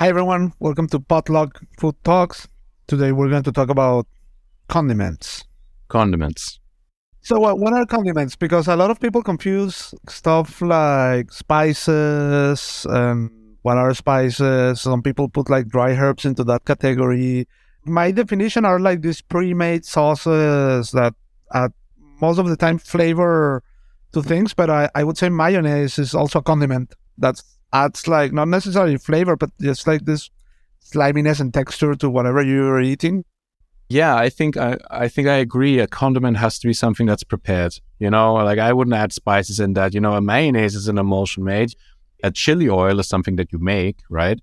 Hi, everyone. Welcome to Potluck Food Talks. Today, we're going to talk about condiments. Condiments. So, what, what are condiments? Because a lot of people confuse stuff like spices and what are spices. Some people put like dry herbs into that category. My definition are like these pre-made sauces that add most of the time flavor to things, but I, I would say mayonnaise is also a condiment that adds like not necessarily flavor, but just like this sliminess and texture to whatever you're eating. Yeah, I think I, I think I agree. A condiment has to be something that's prepared. You know, like I wouldn't add spices in that. You know, a mayonnaise is an emulsion made. A chili oil is something that you make, right?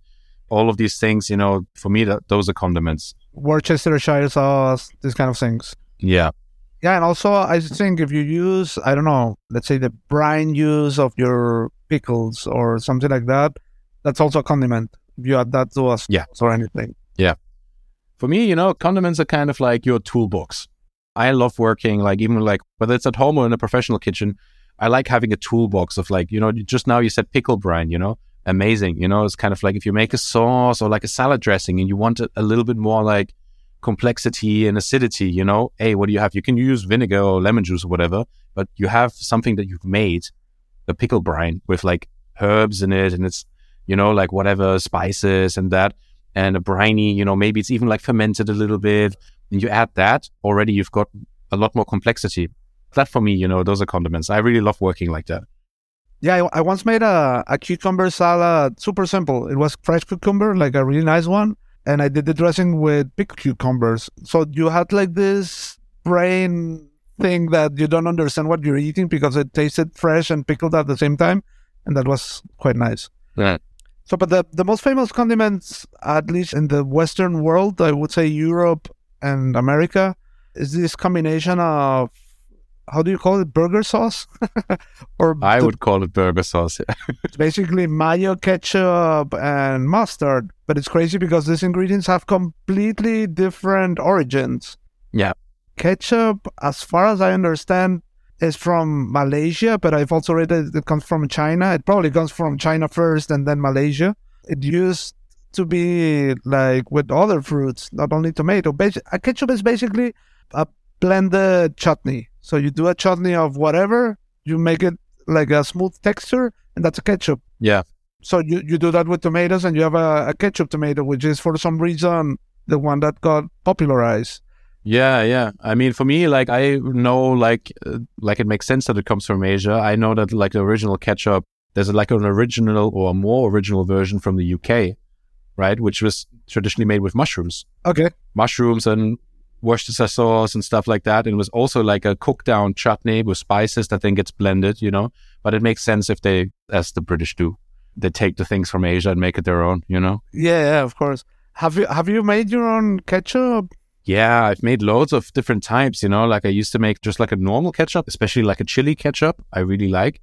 All of these things, you know, for me, that, those are condiments. Worcestershire sauce, these kind of things. Yeah. Yeah, and also I think if you use, I don't know, let's say the brine use of your pickles or something like that, that's also a condiment. If you add that to a Yeah. or anything. Yeah. For me, you know, condiments are kind of like your toolbox. I love working, like, even like, whether it's at home or in a professional kitchen, I like having a toolbox of like, you know, just now you said pickle brine, you know, amazing. You know, it's kind of like if you make a sauce or like a salad dressing and you want it a little bit more like complexity and acidity, you know, hey, what do you have? You can use vinegar or lemon juice or whatever, but you have something that you've made, a pickle brine with like herbs in it and it's, you know, like whatever spices and that and a briny, you know, maybe it's even like fermented a little bit. And you add that, already you've got a lot more complexity. That for me, you know, those are condiments. I really love working like that. Yeah, I, I once made a, a cucumber salad, super simple. It was fresh cucumber, like a really nice one. And I did the dressing with picked cucumbers. So you had like this brain thing that you don't understand what you're eating because it tasted fresh and pickled at the same time. And that was quite nice. Yeah. So, but the, the most famous condiments, at least in the Western world, I would say Europe and America, is this combination of how do you call it, burger sauce, or I the- would call it burger sauce. it's basically mayo, ketchup, and mustard. But it's crazy because these ingredients have completely different origins. Yeah. Ketchup, as far as I understand, is from Malaysia, but I've also read that it comes from China. It probably comes from China first and then Malaysia. It used to be like with other fruits, not only tomato. Ketchup is basically a blended chutney. So you do a chutney of whatever, you make it like a smooth texture, and that's a ketchup. yeah. So you, you do that with tomatoes, and you have a, a ketchup tomato, which is for some reason the one that got popularized. Yeah, yeah. I mean, for me, like I know, like, uh, like it makes sense that it comes from Asia. I know that like the original ketchup, there's like an original or a more original version from the UK, right? Which was traditionally made with mushrooms, Okay. mushrooms and Worcestershire sauce and stuff like that. And it was also like a cooked down chutney with spices that then gets blended, you know. But it makes sense if they, as the British do, they take the things from Asia and make it their own, you know. Yeah, yeah, of course. Have you have you made your own ketchup? Yeah, I've made loads of different types, you know, like I used to make just like a normal ketchup, especially like a chili ketchup. I really like.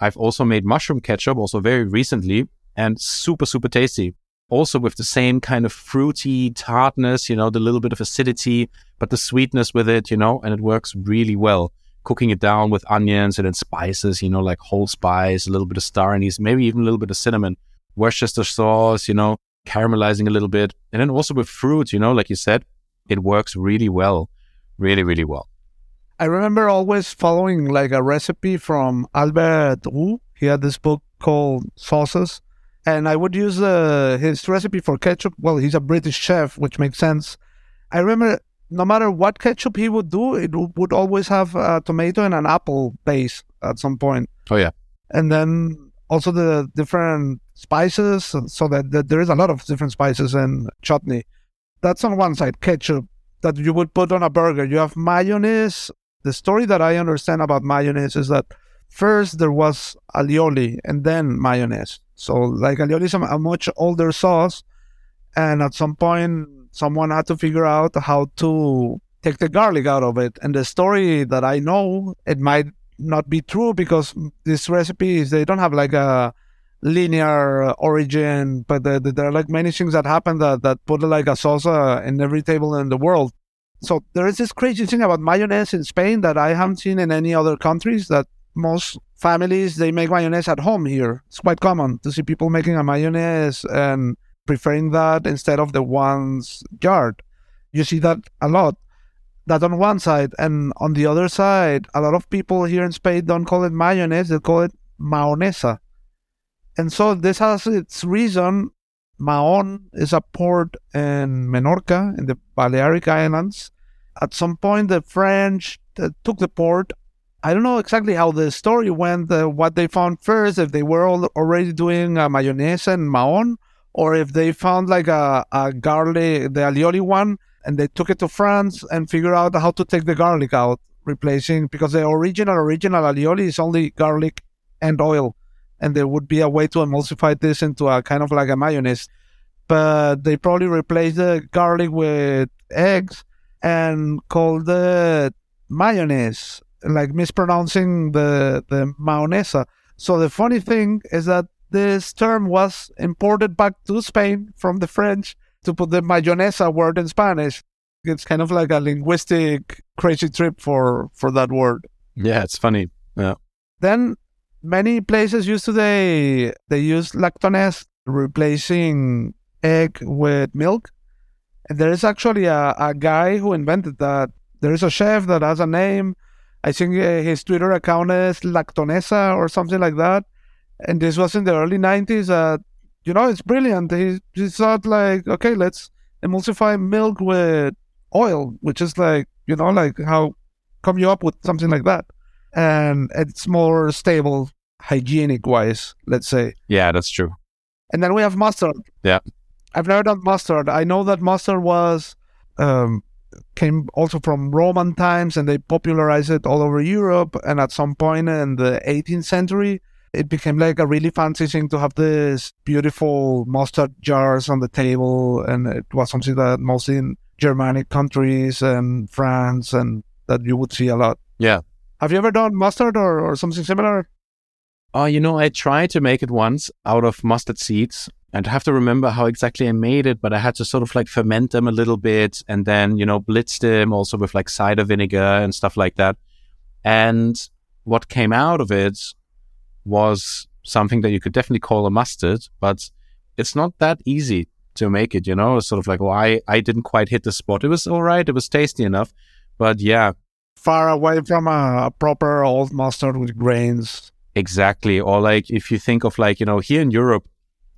I've also made mushroom ketchup also very recently and super, super tasty. Also with the same kind of fruity tartness, you know, the little bit of acidity, but the sweetness with it, you know, and it works really well. Cooking it down with onions and then spices, you know, like whole spice, a little bit of star anise, maybe even a little bit of cinnamon, Worcester sauce, you know, caramelizing a little bit. And then also with fruit, you know, like you said, it works really well, really, really well. I remember always following like a recipe from Albert Roux. He had this book called Sauces, and I would use uh, his recipe for ketchup. Well, he's a British chef, which makes sense. I remember no matter what ketchup he would do, it would always have a tomato and an apple base at some point. Oh, yeah. and then also the different spices so that, that there is a lot of different spices in chutney that's on one side ketchup that you would put on a burger you have mayonnaise the story that i understand about mayonnaise is that first there was alioli and then mayonnaise so like alioli is a, a much older sauce and at some point someone had to figure out how to take the garlic out of it. And the story that i know it might not be true because these recipes they don't have like a linear origin but the, the- there are like many things that happen that, that put like a salsa uh, in every table in the world. So there is this crazy thing about mayonnaise in spain that i haven't seen in any other countries that most families they make mayonnaise at home here it's quite common to see people making a mayonnaise and preferring that instead of the ones jarred. You see that a lot. That on one side, and on the other side, a lot of people here in Spain don't call it mayonnaise; they call it maonesa. And so this has its reason. Mahon is a port in Menorca in the Balearic Islands. At some point, the French uh, took the port. I don't know exactly how the story went, uh, what they found first, if they were already doing uh, mayonnaise and Mahon, or if they found like a, a garlic, the alioli one, and they took it to France and figured out how to take the garlic out, replacing, because the original, original alioli is only garlic and oil and there would be a way to emulsify this into a kind of like a mayonnaise. But they probably replaced the garlic with eggs and called it mayonnaise, like mispronouncing the the mayonesa. So the funny thing is that this term was imported back to Spain from the French to put the mayonesa word in Spanish. It's kind of like a linguistic crazy trip for for that word. Yeah, it's funny. Yeah. Then many places used today they use lactonese replacing egg with milk and there is actually a, a guy who invented that there is a chef that has a name i think uh, his twitter account is lactonesa or something like that and this was in the early 90s uh, you know it's brilliant he, he thought like okay let's emulsify milk with oil which is like you know like how come you up with something like that and it's more stable hygienic wise, let's say. Yeah, that's true. And then we have mustard. Yeah. I've never done mustard. I know that mustard was um, came also from Roman times and they popularized it all over Europe. And at some point in the 18th century, it became like a really fancy thing to have these beautiful mustard jars on the table. And it was something that mostly in Germanic countries and France and that you would see a lot. Yeah. Have you ever done mustard or, or something similar? Oh, you know, I tried to make it once out of mustard seeds. And I have to remember how exactly I made it, but I had to sort of like ferment them a little bit and then, you know, blitz them also with like cider vinegar and stuff like that. And what came out of it was something that you could definitely call a mustard, but it's not that easy to make it, you know, it's sort of like, well, I, I didn't quite hit the spot. It was all right. It was tasty enough, but yeah. Far away from a, a proper old mustard with grains. Exactly. Or like if you think of like, you know, here in Europe,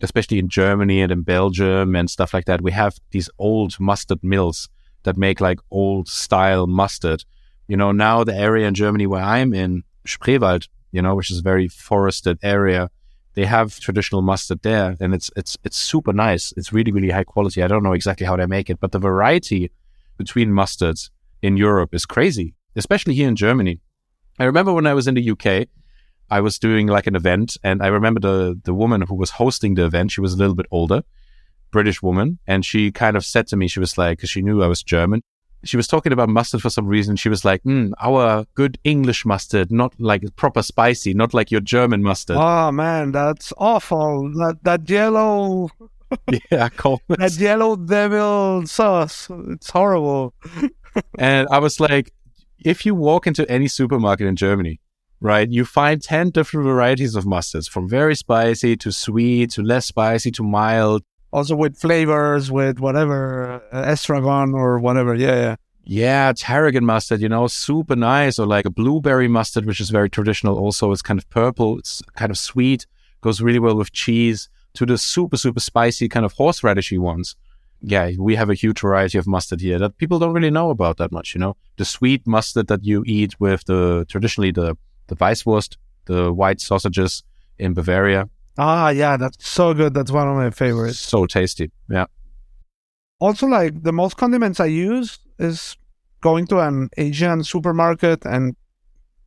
especially in Germany and in Belgium and stuff like that, we have these old mustard mills that make like old style mustard. You know, now the area in Germany where I'm in, Spreewald, you know, which is a very forested area, they have traditional mustard there and it's it's it's super nice. It's really, really high quality. I don't know exactly how they make it, but the variety between mustards in Europe is crazy, especially here in Germany. I remember when I was in the UK, I was doing like an event, and I remember the the woman who was hosting the event. She was a little bit older, British woman, and she kind of said to me, she was like, because she knew I was German. She was talking about mustard for some reason. She was like, mm, "Our good English mustard, not like proper spicy, not like your German mustard." Oh man, that's awful. That that yellow. yeah, that yellow devil sauce. It's horrible. and I was like, if you walk into any supermarket in Germany right? You find 10 different varieties of mustards from very spicy to sweet to less spicy to mild. Also with flavors, with whatever, uh, estragon or whatever. Yeah, yeah. Yeah, tarragon mustard, you know, super nice. Or like a blueberry mustard, which is very traditional. Also, it's kind of purple. It's kind of sweet, goes really well with cheese. To the super, super spicy kind of horseradishy ones. Yeah, we have a huge variety of mustard here that people don't really know about that much, you know. The sweet mustard that you eat with the traditionally the the Weißwurst, the white sausages in Bavaria. Ah, yeah, that's so good. That's one of my favorites. So tasty. Yeah. Also, like the most condiments I use is going to an Asian supermarket, and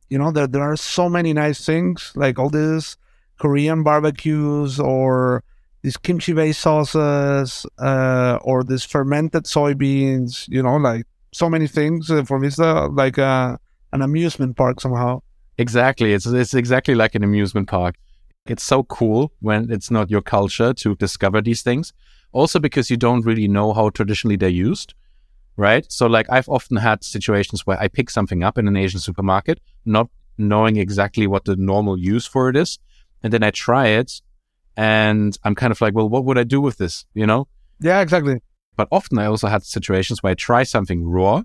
you know there there are so many nice things like all these Korean barbecues or these kimchi based sauces uh, or these fermented soybeans. You know, like so many things. Uh, for me, it's uh, like uh, an amusement park somehow. Exactly. It's it's exactly like an amusement park. It's so cool when it's not your culture to discover these things. Also because you don't really know how traditionally they're used, right? So like I've often had situations where I pick something up in an Asian supermarket, not knowing exactly what the normal use for it is, and then I try it and I'm kind of like, well, what would I do with this? You know? Yeah, exactly. But often I also had situations where I try something raw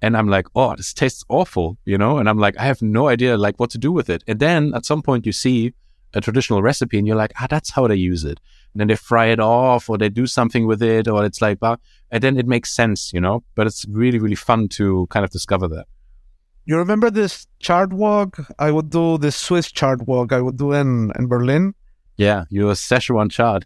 and I'm like, oh, this tastes awful, you know? And I'm like, I have no idea like what to do with it. And then at some point you see a traditional recipe and you're like, ah, that's how they use it. And then they fry it off or they do something with it or it's like, and then it makes sense, you know? But it's really, really fun to kind of discover that. You remember this chard wok? I would do this Swiss chard wok I would do in, in Berlin. Yeah, you a Szechuan chard.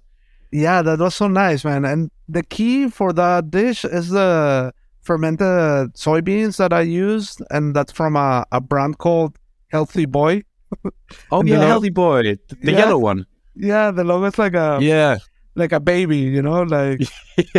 Yeah, that was so nice, man. And the key for that dish is the fermented soybeans that I used, and that's from a, a brand called Healthy Boy. Oh yeah, Healthy Boy, the, yeah. yellow one. Yeah, the logo is like a yeah, like a baby, you know, like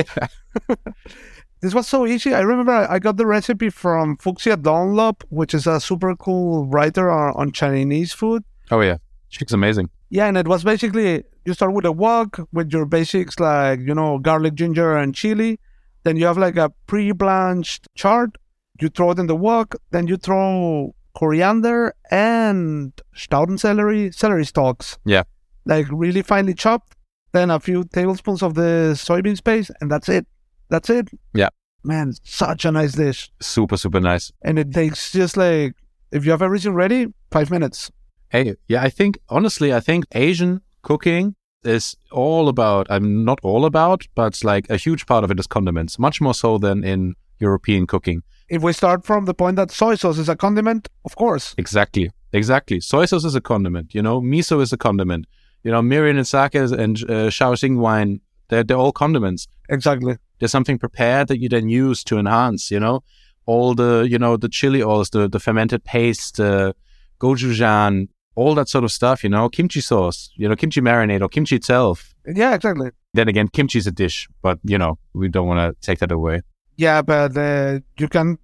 this was so easy. I remember I got the recipe from Fuchsia Dunlop, which is a super cool writer on, on Chinese food. Oh yeah, she's amazing. Yeah, and it was basically you start with a wok with your basics like you know garlic, ginger, and chili then you have like a pre-blanched chard. You throw it in the wok. Then you throw coriander and Stauden celery, celery stalks. Yeah. Like really finely chopped. Then a few tablespoons of the soybean paste, and that's it. That's it. Yeah. Man, such a nice dish. Super, super nice. And it takes just like, if you have everything ready, five minutes. Hey, yeah, I think, honestly, I think Asian cooking is all about, I'm not all about, but like a huge part of it is condiments, much more so than in European cooking. If we start from the point that soy sauce is a condiment, of course. Exactly. Exactly. Soy sauce is a condiment, you know, miso is a condiment. You know, mirin and sake and uh, Shaoxing wine, they're, they're all condiments. Exactly. There's something prepared that you then use to enhance, you know, all the, you know, the chili oils, the, the fermented paste, uh, gochujang, all that sort of stuff, you know, kimchi sauce, you know, kimchi marinade or kimchi itself. Yeah, exactly. Then again, kimchi is a dish, but you know, we don't want to take that away. Yeah, but uh, you can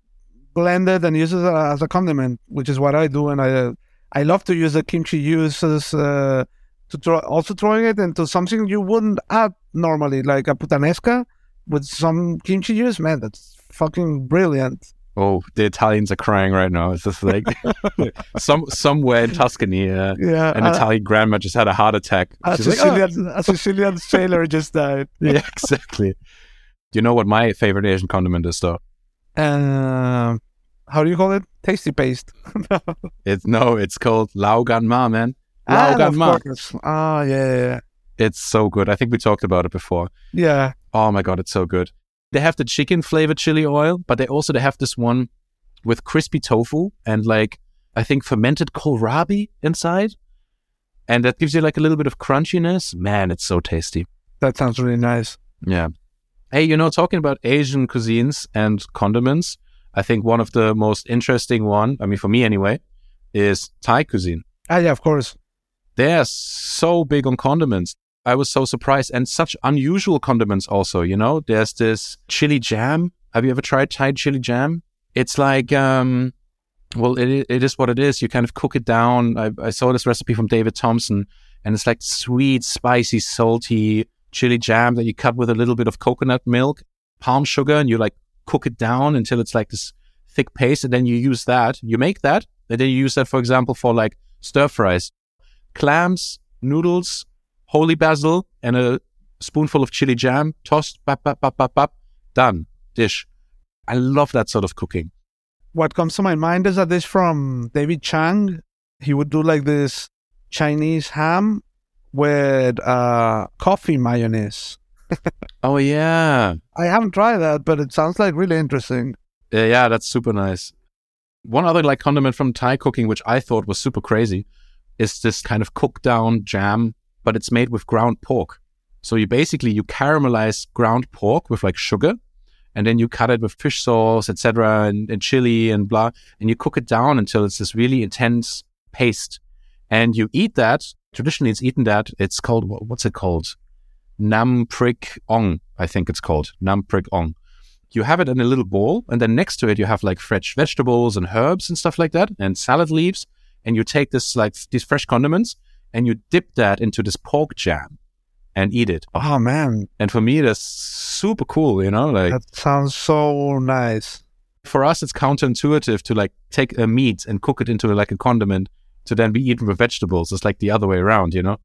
blend it and use it as a condiment, which is what I do, and I I love to use the kimchi uses uh, to throw, also throwing it into something you wouldn't add normally, like a puttanesca with some kimchi juice. Man, that's fucking brilliant oh, the Italians are crying right now. It's just like some somewhere in Tuscany, uh, yeah, an uh, Italian grandma just had a heart attack. A Sicilian, like, oh. a Sicilian sailor just died. yeah, exactly. Do you know what my favorite Asian condiment is, though? Uh, how do you call it? Tasty paste. it's no, it's called Lao Gan Ma, man. Lao ah, Gan Ma. Ah, yeah, yeah. It's so good. I think we talked about it before. Yeah. Oh my god, it's so good. They have the chicken flavored chili oil, but they also they have this one with crispy tofu and like I think fermented kohlrabi inside. And that gives you like a little bit of crunchiness. Man, it's so tasty. That sounds really nice. Yeah. Hey, you know, talking about Asian cuisines and condiments, I think one of the most interesting one, I mean for me anyway, is Thai cuisine. Ah, yeah, of course. They're so big on condiments. I was so surprised and such unusual condiments also, you know, there's this chili jam. Have you ever tried Thai chili jam? It's like, um, well, it, it is what it is. You kind of cook it down. I, I saw this recipe from David Thompson and it's like sweet, spicy, salty chili jam that you cut with a little bit of coconut milk, palm sugar, and you like cook it down until it's like this thick paste. And then you use that. You make that. And then you use that, for example, for like stir fries, clams, noodles, holy basil, and a spoonful of chili jam, tossed, bap, bap, bap, bap, bap, done, dish. I love that sort of cooking. What comes to my mind is a dish from David Chang. He would do like this Chinese ham with uh, coffee mayonnaise. oh yeah, I haven't tried that, but it sounds like really interesting. Yeah, yeah, that's super nice. One other like condiment from Thai cooking, which I thought was super crazy, is this kind of cooked down jam but it's made with ground pork. So you basically you caramelize ground pork with like sugar, and then you cut it with fish sauce, etc., and, and chili and blah, and you cook it down until it's this really intense paste, and you eat that. Traditionally, it's eaten that. It's called what's it called? Nam prik ong, I think it's called nam prik ong. You have it in a little bowl, and then next to it you have like fresh vegetables and herbs and stuff like that, and salad leaves. And you take this like these fresh condiments, and you dip that into this pork jam and eat it. Oh man. And for me that's super cool, you know, like That sounds so nice. For us it's counterintuitive to like take a meat and cook it into like a condiment to then be eaten with vegetables. It's like the other way around, you know?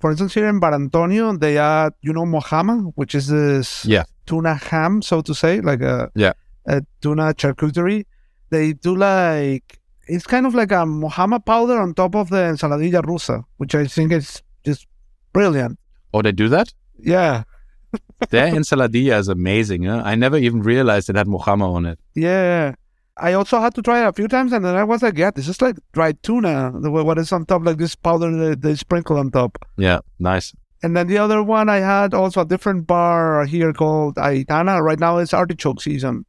For instance, here in Bar Antonio, they add, you know, mojama, which is this Yeah. tuna ham, so to say, like a, Yeah. a tuna charcuterie. They do like, it's kind of like a mojama powder on top of the ensaladilla rusa, which I think is just brilliant. Oh, they do that? Yeah. Their ensaladilla is amazing. Huh? I never even realized it had mojama on it. Yeah. I also had to try it a few times, and then I was like, yeah, this is like dried tuna. What is on top, like this powder they sprinkle on top. Yeah, nice. And then the other one I had also a different bar here called Aitana. Right now it's artichoke season.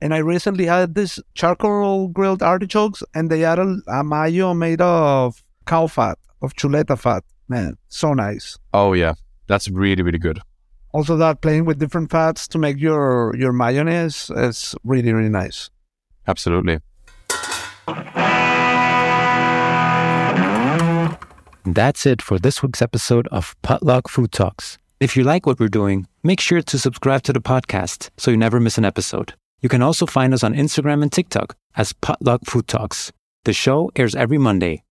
And I recently had this charcoal grilled artichokes and they added a mayo made of cow fat, of chuleta fat. Man, so nice. Oh yeah, that's really really good. Also that playing with different fats to make your your mayonnaise is really, really nice. Absolutely. That's it for this week's episode of Potluck Food Talks. If you like what we're doing, make sure to subscribe to the podcast so you never miss an episode. You can also find us on Instagram and TikTok as Potluck Food Talks. The show airs every Monday.